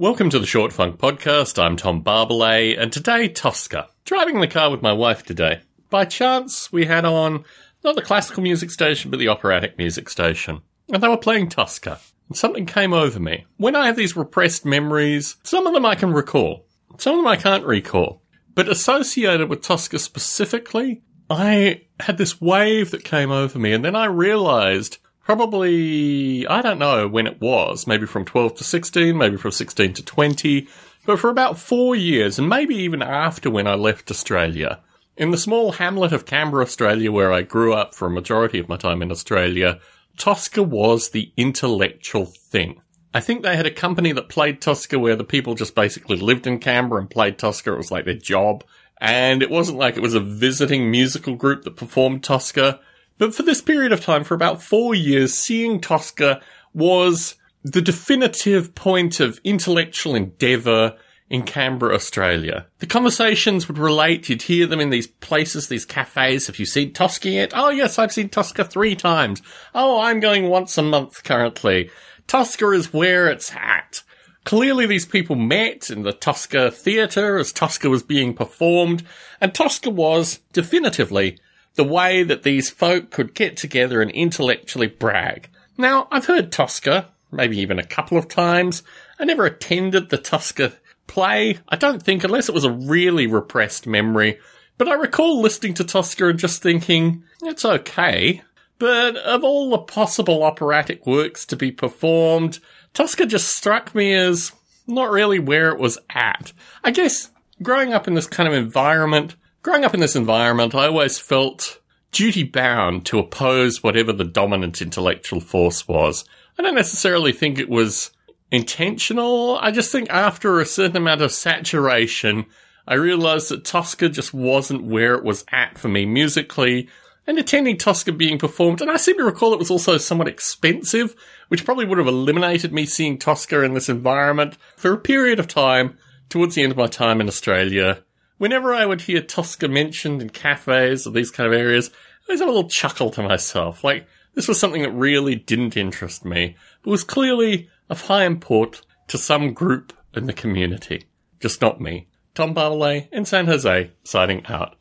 Welcome to the Short Funk Podcast. I'm Tom Barbalet, and today, Tosca. Driving the car with my wife today. By chance, we had on not the classical music station, but the operatic music station. And they were playing Tosca. And something came over me. When I have these repressed memories, some of them I can recall, some of them I can't recall. But associated with Tosca specifically, I had this wave that came over me, and then I realized probably, I don't know when it was, maybe from 12 to 16, maybe from 16 to 20, but for about four years, and maybe even after when I left Australia, in the small hamlet of Canberra, Australia, where I grew up for a majority of my time in Australia, Tosca was the intellectual thing. I think they had a company that played Tosca where the people just basically lived in Canberra and played Tosca. It was like their job. And it wasn't like it was a visiting musical group that performed Tosca. But for this period of time, for about four years, seeing Tosca was the definitive point of intellectual endeavour in Canberra, Australia. The conversations would relate, you'd hear them in these places, these cafes. Have you seen Tosca yet? Oh yes, I've seen Tosca three times. Oh, I'm going once a month currently. Tosca is where it's at. Clearly these people met in the Tosca Theatre as Tosca was being performed, and Tosca was definitively the way that these folk could get together and intellectually brag. Now, I've heard Tosca, maybe even a couple of times. I never attended the Tosca play, I don't think, unless it was a really repressed memory. But I recall listening to Tosca and just thinking, it's okay. But of all the possible operatic works to be performed, Tosca just struck me as not really where it was at. I guess growing up in this kind of environment, Growing up in this environment, I always felt duty bound to oppose whatever the dominant intellectual force was. I don't necessarily think it was intentional. I just think after a certain amount of saturation, I realized that Tosca just wasn't where it was at for me musically. And attending Tosca being performed, and I seem to recall it was also somewhat expensive, which probably would have eliminated me seeing Tosca in this environment for a period of time towards the end of my time in Australia whenever I would hear Tosca mentioned in cafes or these kind of areas, I always have a little chuckle to myself. Like, this was something that really didn't interest me, but was clearly of high import to some group in the community. Just not me. Tom Barbalet in San Jose, signing out.